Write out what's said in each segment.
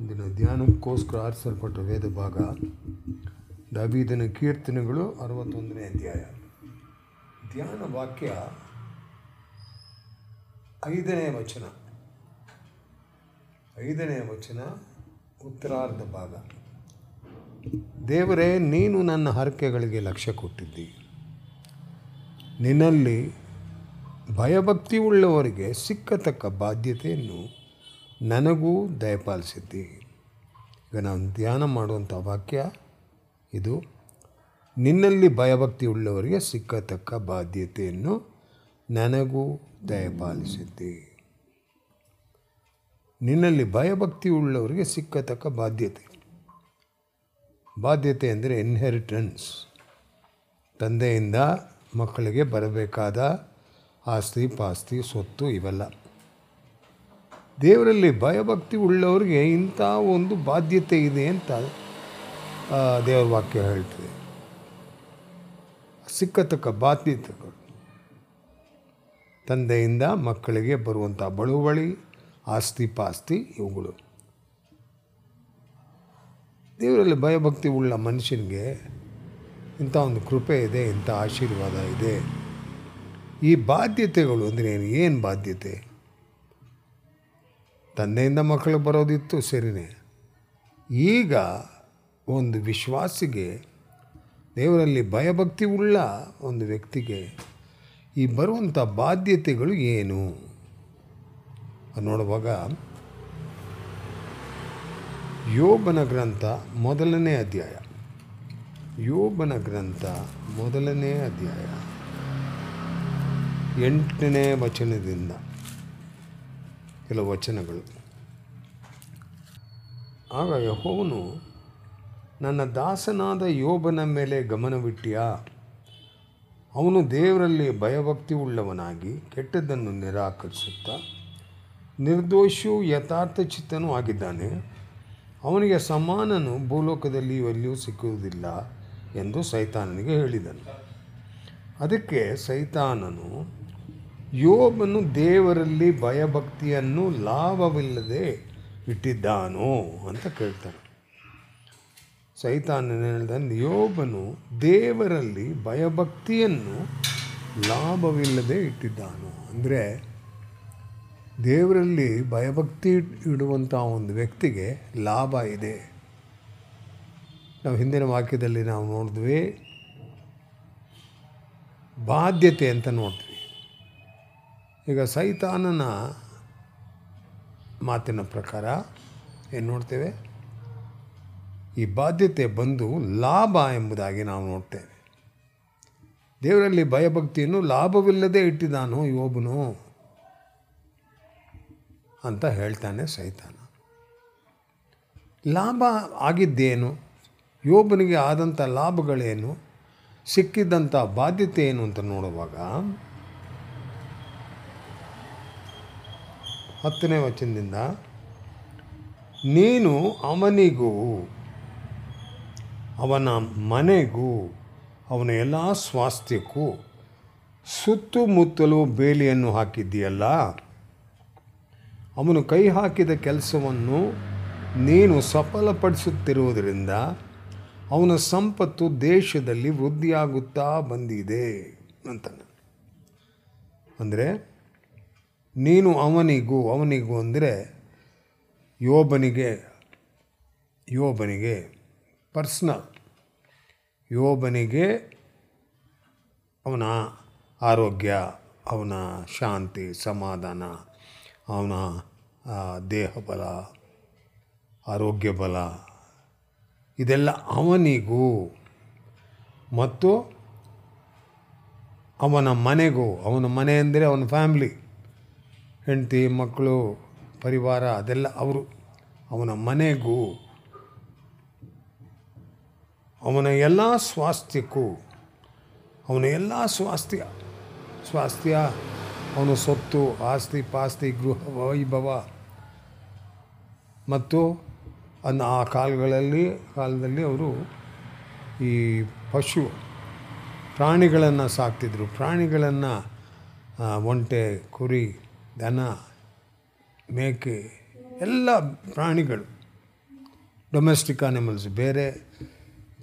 ಇಂದಿನ ಧ್ಯಾನಕ್ಕೋಸ್ಕರ ಆರಿಸಲ್ಪಟ್ಟ ವೇದ ಭಾಗ, ದಾವೀದನ ಕೀರ್ತನೆಗಳು ಅರವತ್ತೊಂದನೇ ಅಧ್ಯಾಯ. ಧ್ಯಾನ ವಾಕ್ಯ ಐದನೇ ವಚನ. ಐದನೇ ವಚನ, ಉತ್ತರಾರ್ಧ ಭಾಗ. ದೇವರೇ, ನೀನು ನನ್ನ ಹರಕೆಗಳಿಗೆ ಲಕ್ಷ್ಯ ಕೊಟ್ಟಿದ್ದಿ. ನಿನ್ನಲ್ಲಿ ಭಯಭಕ್ತಿ ಉಳ್ಳವರಿಗೆ ಸಿಕ್ಕತಕ್ಕ ಬಾಧ್ಯತೆಯನ್ನು ನನಗೂ ದಯಪಾಲಿಸಿದ್ದಿ. ಈಗ ನಾವು ಧ್ಯಾನ ಮಾಡುವಂಥ ವಾಕ್ಯ ಇದು, ನಿನ್ನಲ್ಲಿ ಭಯಭಕ್ತಿ ಉಳ್ಳವರಿಗೆ ಸಿಕ್ಕತಕ್ಕ ಬಾಧ್ಯತೆಯನ್ನು ನನಗೂ ದಯಪಾಲಿಸಿದ್ದಿ. ನಿನ್ನಲ್ಲಿ ಭಯಭಕ್ತಿ ಉಳ್ಳವರಿಗೆ ಸಿಕ್ಕತಕ್ಕ ಬಾಧ್ಯತೆ. ಬಾಧ್ಯತೆ ಅಂದರೆ ಇನ್ಹೆರಿಟೆನ್ಸ್ ತಂದೆಯಿಂದ ಮಕ್ಕಳಿಗೆ ಬರಬೇಕಾದ ಆಸ್ತಿ, ಪಾಸ್ತಿ, ಸ್ವತ್ತು ಇವೆಲ್ಲ. ದೇವರಲ್ಲಿ ಭಯಭಕ್ತಿ ಉಳ್ಳವರಿಗೆ ಇಂಥ ಒಂದು ಬಾಧ್ಯತೆ ಇದೆ ಅಂತ ದೇವರ ವಾಕ್ಯ ಹೇಳ್ತದೆ. ಸಿಕ್ಕತಕ್ಕ ಬಾಧ್ಯತೆಗಳು ತಂದೆಯಿಂದ ಮಕ್ಕಳಿಗೆ ಬರುವಂಥ ಬಳುವಳಿ, ಆಸ್ತಿ ಪಾಸ್ತಿ ಇವುಗಳು. ದೇವರಲ್ಲಿ ಭಯಭಕ್ತಿ ಉಳ್ಳ ಮನುಷ್ಯನಿಗೆ ಇಂಥ ಒಂದು ಕೃಪೆ ಇದೆ, ಇಂಥ ಆಶೀರ್ವಾದ ಇದೆ. ಈ ಬಾಧ್ಯತೆಗಳು ಅಂದರೆ ಏನು? ಏನು ಬಾಧ್ಯತೆ? ತಂದೆಯಿಂದ ಮಕ್ಕಳು ಬರೋದಿತ್ತು ಸರಿನೇ. ಈಗ ಒಂದು ವಿಶ್ವಾಸಿಗೆ, ದೇವರಲ್ಲಿ ಭಯಭಕ್ತಿ ಉಳ್ಳ ಒಂದು ವ್ಯಕ್ತಿಗೆ ಈ ಬರುವಂಥ ಬಾಧ್ಯತೆಗಳು ಏನು? ನೋಡುವಾಗ ಯೋಬನ ಗ್ರಂಥ ಮೊದಲನೇ ಅಧ್ಯಾಯ. ಯೋಬನ ಗ್ರಂಥ ಮೊದಲನೇ ಅಧ್ಯಾಯ. ಎಂಟನೇ ವಚನದಿಂದ. ಕೆಲವು ವಚನಗಳು. ಆಗ ಯಹೋವನು, ನನ್ನ ದಾಸನಾದ ಯೋಬನ ಮೇಲೆ ಗಮನವಿಟ್ಟಿಯಾ? ಅವನು ದೇವರಲ್ಲಿ ಭಯಭಕ್ತಿ ಉಳ್ಳವನಾಗಿ ಕೆಟ್ಟದ್ದನ್ನು ನಿರಾಕರಿಸುತ್ತಾ, ನಿರ್ದೋಷಿಯೂ ಯಥಾರ್ಥ ಚಿತ್ತನೂ ಆಗಿದ್ದಾನೆ. ಅವನಿಗೆ ಸಮಾನನು, ಭೂಲೋಕದಲ್ಲಿ ಎಲ್ಲಿಯೂ ಸಿಕ್ಕುವುದಿಲ್ಲ ಎಂದು ಸೈತಾನನಿಗೆ ಹೇಳಿದನು. ಅದಕ್ಕೆ ಸೈತಾನನು ಯೋಬನು ದೇವರಲ್ಲಿ ಭಯಭಕ್ತಿಯನ್ನು ಲಾಭವಿಲ್ಲದೆ ಇಟ್ಟಿದ್ದಾನೋ ಅಂತ ಕೇಳ್ತಾನೆ. ಸೈತಾನನ ಹೇಳ್ದಂದು ಯೋಬನು ದೇವರಲ್ಲಿ ಭಯಭಕ್ತಿಯನ್ನು ಲಾಭವಿಲ್ಲದೆ ಇಟ್ಟಿದ್ದಾನೋ. ಅಂದರೆ ದೇವರಲ್ಲಿ ಭಯಭಕ್ತಿ ಇಡುವಂಥ ಒಂದು ವ್ಯಕ್ತಿಗೆ ಲಾಭ ಇದೆ. ನಾವು ಹಿಂದಿನ ವಾಕ್ಯದಲ್ಲಿ ನಾವು ನೋಡಿದ್ವಿ, ಬಾಧ್ಯತೆ ಅಂತ ನೋಡ್ತೀವಿ. ಈಗ ಸೈತಾನನ ಮಾತಿನ ಪ್ರಕಾರ ಏನು ನೋಡ್ತೇವೆ? ಈ ಬಾಧ್ಯತೆ ಬಂದು ಲಾಭ ಎಂಬುದಾಗಿ ನಾವು ನೋಡ್ತೇವೆ. ದೇವರಲ್ಲಿ ಭಯಭಕ್ತಿಯನ್ನು ಲಾಭವಿಲ್ಲದೆ ಇಟ್ಟಿದ್ದಾನೋ ಯೋಬನು ಅಂತ ಹೇಳ್ತಾನೆ ಸೈತಾನ. ಲಾಭ ಆಗಿದ್ದೇನು? ಯೋಬನಿಗೆ ಆದಂಥ ಲಾಭಗಳೇನು? ಸಿಕ್ಕಿದ್ದಂಥ ಬಾಧ್ಯತೆ ಏನು ಅಂತ ನೋಡುವಾಗ ಹತ್ತನೇ ವಚನದಿಂದ, ನೀನು ಅವನಿಗೂ, ಅವನ ಮನೆಗೂ, ಅವನ ಎಲ್ಲ ಸ್ವಾಸ್ಥ್ಯಕ್ಕೂ ಸುತ್ತಮುತ್ತಲೂ ಬೇಲಿಯನ್ನು ಹಾಕಿದ್ದೀಯಲ್ಲ. ಅವನು ಕೈ ಹಾಕಿದ ಕೆಲಸವನ್ನು ನೀನು ಸಫಲಪಡಿಸುತ್ತಿರುವುದರಿಂದ ಅವನ ಸಂಪತ್ತು ದೇಶದಲ್ಲಿ ವೃದ್ಧಿಯಾಗುತ್ತಾ ಬಂದಿದೆ ಅಂತ ಅಂದರೆ ನೀನು ಅವನಿಗೂ ಅವನಿಗೂ ಅಂದರೆ ಯೋಬನಿಗೆ ಯೋಬನಿಗೆ ಪರ್ಸ್ನಲ್ ಯೋಬನಿಗೆ ಅವನ ಆರೋಗ್ಯ, ಅವನ ಶಾಂತಿ, ಸಮಾಧಾನ, ಅವನ ದೇಹ ಬಲ, ಆರೋಗ್ಯ ಬಲ, ಇದೆಲ್ಲ ಅವನಿಗೂ ಮತ್ತು ಅವನ ಮನೆಗೂ, ಅವನ ಮನೆ ಅಂದರೆ ಅವನ ಫ್ಯಾಮ್ಲಿ ಹೆಂಡತಿ, ಮಕ್ಕಳು, ಪರಿವಾರ, ಅದೆಲ್ಲ ಅವರು. ಅವನ ಮನೆಗೂ, ಅವನ ಎಲ್ಲ ಸ್ವಾಸ್ಥ್ಯಕ್ಕೂ, ಅವನ ಎಲ್ಲ ಸ್ವಾಸ್ಥ್ಯ ಸ್ವಾಸ್ಥ್ಯ, ಅವನ ಸೊತ್ತು, ಆಸ್ತಿ, ಪಾಸ್ತಿ, ಗೃಹ, ವೈಭವ. ಮತ್ತು ಅನ್ನ, ಆ ಕಾಲಗಳಲ್ಲಿ, ಕಾಲದಲ್ಲಿ ಅವರು ಈ ಪಶು ಪ್ರಾಣಿಗಳನ್ನು ಸಾಕ್ತಿದ್ರು. ಪ್ರಾಣಿಗಳನ್ನು ಒಂಟೆ, ಕುರಿ ದನ, ಮೇಕೆ, ಎಲ್ಲ ಪ್ರಾಣಿಗಳು ಡೊಮೆಸ್ಟಿಕ್ ಆನಿಮಲ್ಸ್ ಬೇರೆ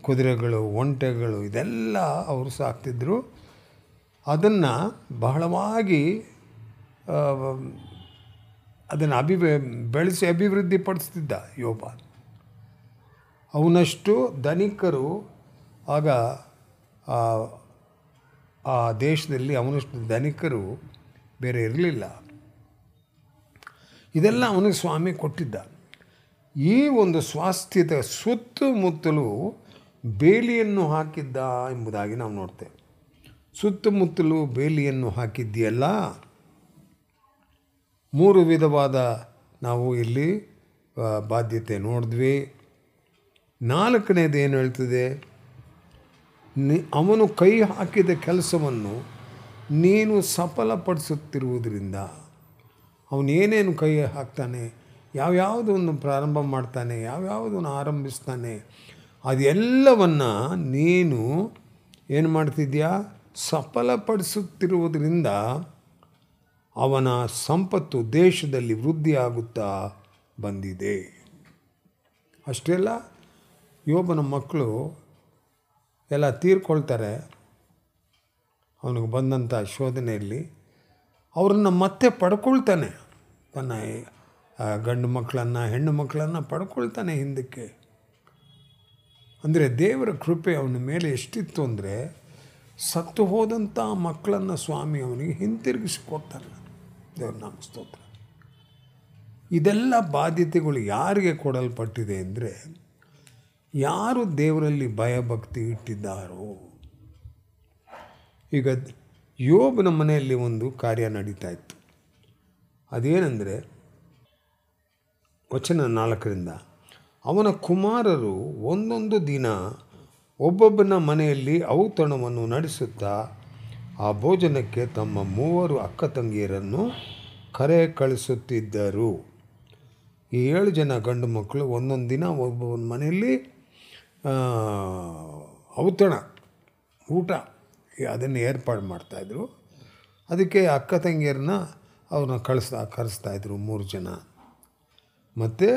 ಕುದುರೆಗಳು, ಒಂಟೆಗಳು, ಇದೆಲ್ಲ ಅವರು ಸಾಕ್ತಿದ್ರು. ಅದನ್ನು ಬಹಳವಾಗಿ ಅದನ್ನು ಅಭಿ ಬೆಳೆಸಿ ಅಭಿವೃದ್ಧಿ ಪಡಿಸ್ತಿದ್ದ ಯೋಬ. ಅವನಷ್ಟು ಧನಿಕರು, ಆಗ ಆ ದೇಶದಲ್ಲಿ ಅವನಷ್ಟು ಧನಿಕರು ಬೇರೆ ಇರಲಿಲ್ಲ. ಇದೆಲ್ಲ ಅವನಿಗೆ ಸ್ವಾಮಿ ಕೊಟ್ಟಿದ್ದ. ಈ ಒಂದು ಸ್ವಾಸ್ಥ್ಯದ ಸುತ್ತಮುತ್ತಲು ಬೇಲಿಯನ್ನು ಹಾಕಿದ್ದ ಎಂಬುದಾಗಿ ನಾವು ನೋಡ್ತೇವೆ. ಸುತ್ತಮುತ್ತಲು ಬೇಲಿಯನ್ನು ಹಾಕಿದ್ದೀಯಲ್ಲ? ಮೂರು ವಿಧವಾದ ನಾವು ಇಲ್ಲಿ ಬಾಧ್ಯತೆ ನೋಡಿದ್ವಿ. ನಾಲ್ಕನೇದು ಏನು ಹೇಳ್ತದೆ? ನಿ, ಅವನು ಕೈ ಹಾಕಿದ ಕೆಲಸವನ್ನು ನೀನು ಸಫಲಪಡಿಸುತ್ತಿರುವುದರಿಂದ ಅವನು ಏನೇನು ಕೈ ಹಾಕ್ತಾನೆ ಯಾವ್ಯಾವುದನ್ನು ಪ್ರಾರಂಭ ಮಾಡ್ತಾನೆ ಯಾವ್ಯಾವುದನ್ನು ಆರಂಭಿಸ್ತಾನೆ, ಅದೆಲ್ಲವನ್ನು ನೀನು ಏನು ಮಾಡ್ತಿದ್ಯಾ? ಸಫಲಪಡಿಸುತ್ತಿರುವುದರಿಂದ ಅವನ ಸಂಪತ್ತು ದೇಶದಲ್ಲಿ ವೃದ್ಧಿಯಾಗುತ್ತಾ ಬಂದಿದೆ. ಅಷ್ಟೆಲ್ಲ ಯೋಬನ ಮಕ್ಕಳು ಎಲ್ಲ ತೀರ್ಕೊಳ್ತಾರೆ. ಅವನಿಗೆ ಬಂದಂಥ ಶೋಧನೆಯಲ್ಲಿ ಅವರನ್ನು ಮತ್ತೆ ಪಡ್ಕೊಳ್ತಾನೆ. ತನ್ನ ಗಂಡು ಮಕ್ಕಳನ್ನು, ಹೆಣ್ಣು ಮಕ್ಕಳನ್ನು ಪಡ್ಕೊಳ್ತಾನೆ ಹಿಂದಕ್ಕೆ. ಅಂದರೆ ದೇವರ ಕೃಪೆ ಅವನ ಮೇಲೆ ಎಷ್ಟಿತ್ತು ಅಂದರೆ, ಸತ್ತು ಹೋದಂಥ ಮಕ್ಕಳನ್ನು ಸ್ವಾಮಿ ಅವನಿಗೆ ಹಿಂತಿರುಗಿಸಿಕೊಡ್ತಾನೆ ದೇವ್ರ ನಾಮ ಸ್ತೋತ್ರ. ಇದೆಲ್ಲ ಬಾಧ್ಯತೆಗಳು ಯಾರಿಗೆ ಕೊಡಲ್ಪಟ್ಟಿದೆ ಅಂದರೆ, ಯಾರು ದೇವರಲ್ಲಿ ಭಯಭಕ್ತಿ ಇಟ್ಟಿದ್ದಾರೋ, ಈಗ ಯೋಬನ ಮನೆಯಲ್ಲಿ ಒಂದು ಕಾರ್ಯ ನಡೀತಾ ಇತ್ತು. ಅದೇನೆಂದರೆ ವಚನ ನಾಲ್ಕರಿಂದ, ಅವನ ಕುಮಾರರು ಒಂದೊಂದು ದಿನ ಒಬ್ಬೊಬ್ಬನ ಮನೆಯಲ್ಲಿ ಔತಣವನ್ನು ನಡೆಸುತ್ತಾ, ಆ ಭೋಜನಕ್ಕೆ ತಮ್ಮ ಮೂವರು ಅಕ್ಕ ತಂಗಿಯರನ್ನು ಕರೆ ಕಳಿಸುತ್ತಿದ್ದರು. ಈ ಏಳು ಜನ ಗಂಡು ಮಕ್ಕಳು ಒಂದೊಂದು ದಿನ ಒಬ್ಬೊಬ್ಬನ ಮನೆಯಲ್ಲಿ ಔತಣ, ಊಟ. ಅದನ್ನು ಏರ್ಪಾಡು ಮಾಡ್ತಾಯಿದ್ರು ಅದಕ್ಕೆ ಅಕ್ಕ ತಂಗಿಯರನ್ನ ಅವ್ರನ್ನ ಕಳಿಸ್ತಾ ಕರೆಸ್ತಾಯಿದ್ರು ಮೂರು ಜನ. ಮತ್ತು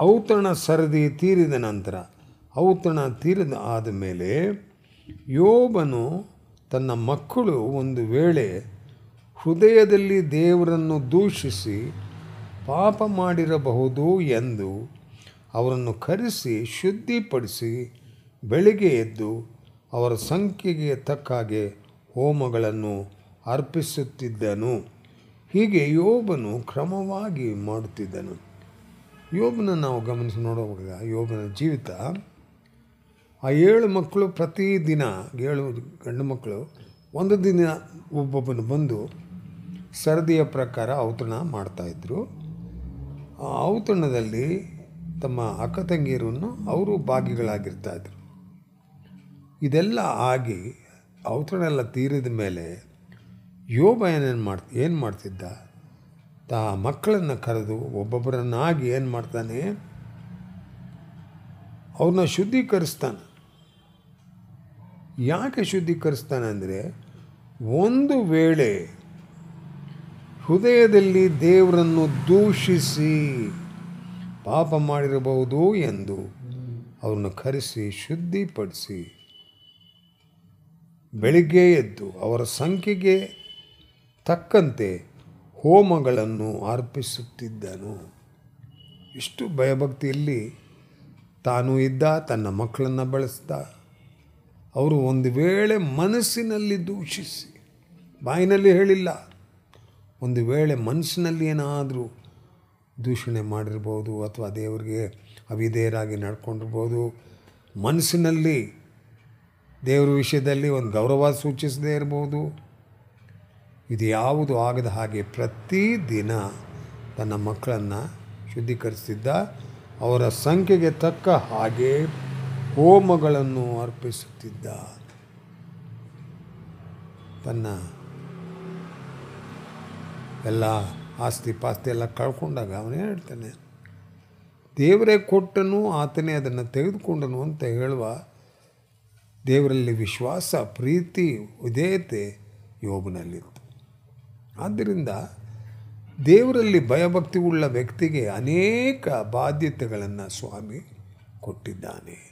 ಔತಣ ಸರದಿ ತೀರಿದ ನಂತರ, ಔತಣ ತೀರಿದ ಆದಮೇಲೆ ಯೋಬನು ತನ್ನ ಮಕ್ಕಳು ಒಂದು ವೇಳೆ ಹೃದಯದಲ್ಲಿ ದೇವರನ್ನು ದೂಷಿಸಿ ಪಾಪ ಮಾಡಿರಬಹುದು ಎಂದು ಅವರನ್ನು ಕರೆಸಿ ಶುದ್ಧಿಪಡಿಸಿ ಬೆಳಿಗ್ಗೆ ಎದ್ದು ಅವರ ಸಂಖ್ಯೆಗೆ ತಕ್ಕ ಹಾಗೆ ಹೋಮಗಳನ್ನು ಅರ್ಪಿಸುತ್ತಿದ್ದನು. ಹೀಗೆ ಯೋಬನು ಕ್ರಮವಾಗಿ ಮಾಡುತ್ತಿದ್ದನು. ಯೋಬನ ನಾವು ಗಮನಿಸಿ ನೋಡುವಾಗ ಯೋಬನ ಜೀವಿತ. ಆ ಏಳು ಮಕ್ಕಳು ಪ್ರತಿದಿನ, ಏಳು ಗಂಡು ಮಕ್ಕಳು, ಒಂದು ದಿನ ಒಬ್ಬೊಬ್ಬನು ಬಂದು ಸರದಿಯ ಪ್ರಕಾರ ಔತಣ ಮಾಡ್ತಾಯಿದ್ರು ಆ ಔತಣದಲ್ಲಿ ತಮ್ಮ ಅಕ್ಕ ತಂಗಿಯರನ್ನು ಅವರು ಭಾಗಿಗಳಾಗಿರ್ತಾಯಿದ್ರು ಇದೆಲ್ಲ ಆಗಿ ಔತಣ ಎಲ್ಲ ತೀರಿದ ಮೇಲೆ ಯೋಬ ಏನೇನು ಮಾಡ್ತ, ಏನು ಮಾಡ್ತಿದ್ದ? ತಾ ಮಕ್ಕಳನ್ನು ಕರೆದು ಒಬ್ಬೊಬ್ಬರನ್ನಾಗಿ ಏನು ಮಾಡ್ತಾನೆ? ಅವ್ರನ್ನ ಶುದ್ಧೀಕರಿಸ್ತಾನೆ. ಯಾಕೆ ಶುದ್ಧೀಕರಿಸ್ತಾನೆ ಅಂದರೆ ಒಂದು ವೇಳೆ ಹೃದಯದಲ್ಲಿ ದೇವರನ್ನು ದೂಷಿಸಿ ಪಾಪ ಮಾಡಿರಬಹುದು ಎಂದು ಅವ್ರನ್ನ ಕರೆಸಿ ಶುದ್ಧಿಪಡಿಸಿ. ಬೆಳಿಗ್ಗೆ ಎದ್ದು ಅವರ ಸಂಖ್ಯೆಗೆ ತಕ್ಕಂತೆ ಹೋಮಗಳನ್ನು ಅರ್ಪಿಸುತ್ತಿದ್ದನು. ಇಷ್ಟು ಭಯಭಕ್ತಿಯಲ್ಲಿ ತಾನು ಇದ್ದ, ತನ್ನ ಮಕ್ಕಳನ್ನು ಬೆಳೆಸ್ದ. ಅವರು ಒಂದು ವೇಳೆ ಮನಸ್ಸಿನಲ್ಲಿ ದೂಷಿಸಿ, ಬಾಯಿನಲ್ಲಿ ಹೇಳಿಲ್ಲ, ಒಂದು ವೇಳೆ ಮನಸ್ಸಿನಲ್ಲಿ ಏನಾದರೂ ದೂಷಣೆ ಮಾಡಿರ್ಬೋದು ಅಥವಾ ದೇವರಿಗೆ ಅವಿಧೇಯರಾಗಿ ನಡ್ಕೊಂಡಿರ್ಬೋದು, ಮನಸ್ಸಿನಲ್ಲಿ ದೇವರ ವಿಷಯದಲ್ಲಿ ಒಂದು ಗೌರವ ಸೂಚಿಸದೇ ಇರ್ಬೋದು. ಇದು ಯಾವುದು ಆಗದ ಹಾಗೆ ಪ್ರತಿ ದಿನ ತನ್ನ ಮಕ್ಕಳನ್ನು ಶುದ್ಧೀಕರಿಸ್ತಿದ್ದ ಅವರ ಸಂಖ್ಯೆಗೆ ತಕ್ಕ ಹಾಗೆ ಹೋಮಗಳನ್ನು ಅರ್ಪಿಸುತ್ತಿದ್ದ. ತನ್ನ ಎಲ್ಲ ಆಸ್ತಿ ಪಾಸ್ತಿ ಎಲ್ಲ ಕಳ್ಕೊಂಡಾಗ ಅವನೇ ಹೇಳ್ತಾನೆ, ದೇವರೇ ಕೊಟ್ಟನು, ಆತನೇ ಅದನ್ನು ತೆಗೆದುಕೊಂಡನು ಅಂತ ಹೇಳುವ ದೇವರಲ್ಲಿ ವಿಶ್ವಾಸ ಪ್ರೀತಿ ವಿಧೇಯತೆ ಯೋಬನಲ್ಲಿತ್ತು ಆದ್ದರಿಂದ ದೇವರಲ್ಲಿ ಭಯಭಕ್ತಿ ಉಳ್ಳ ವ್ಯಕ್ತಿಗೆ ಅನೇಕ ಬಾಧ್ಯತೆಗಳನ್ನು ಸ್ವಾಮಿ ಕೊಟ್ಟಿದ್ದಾನೆ.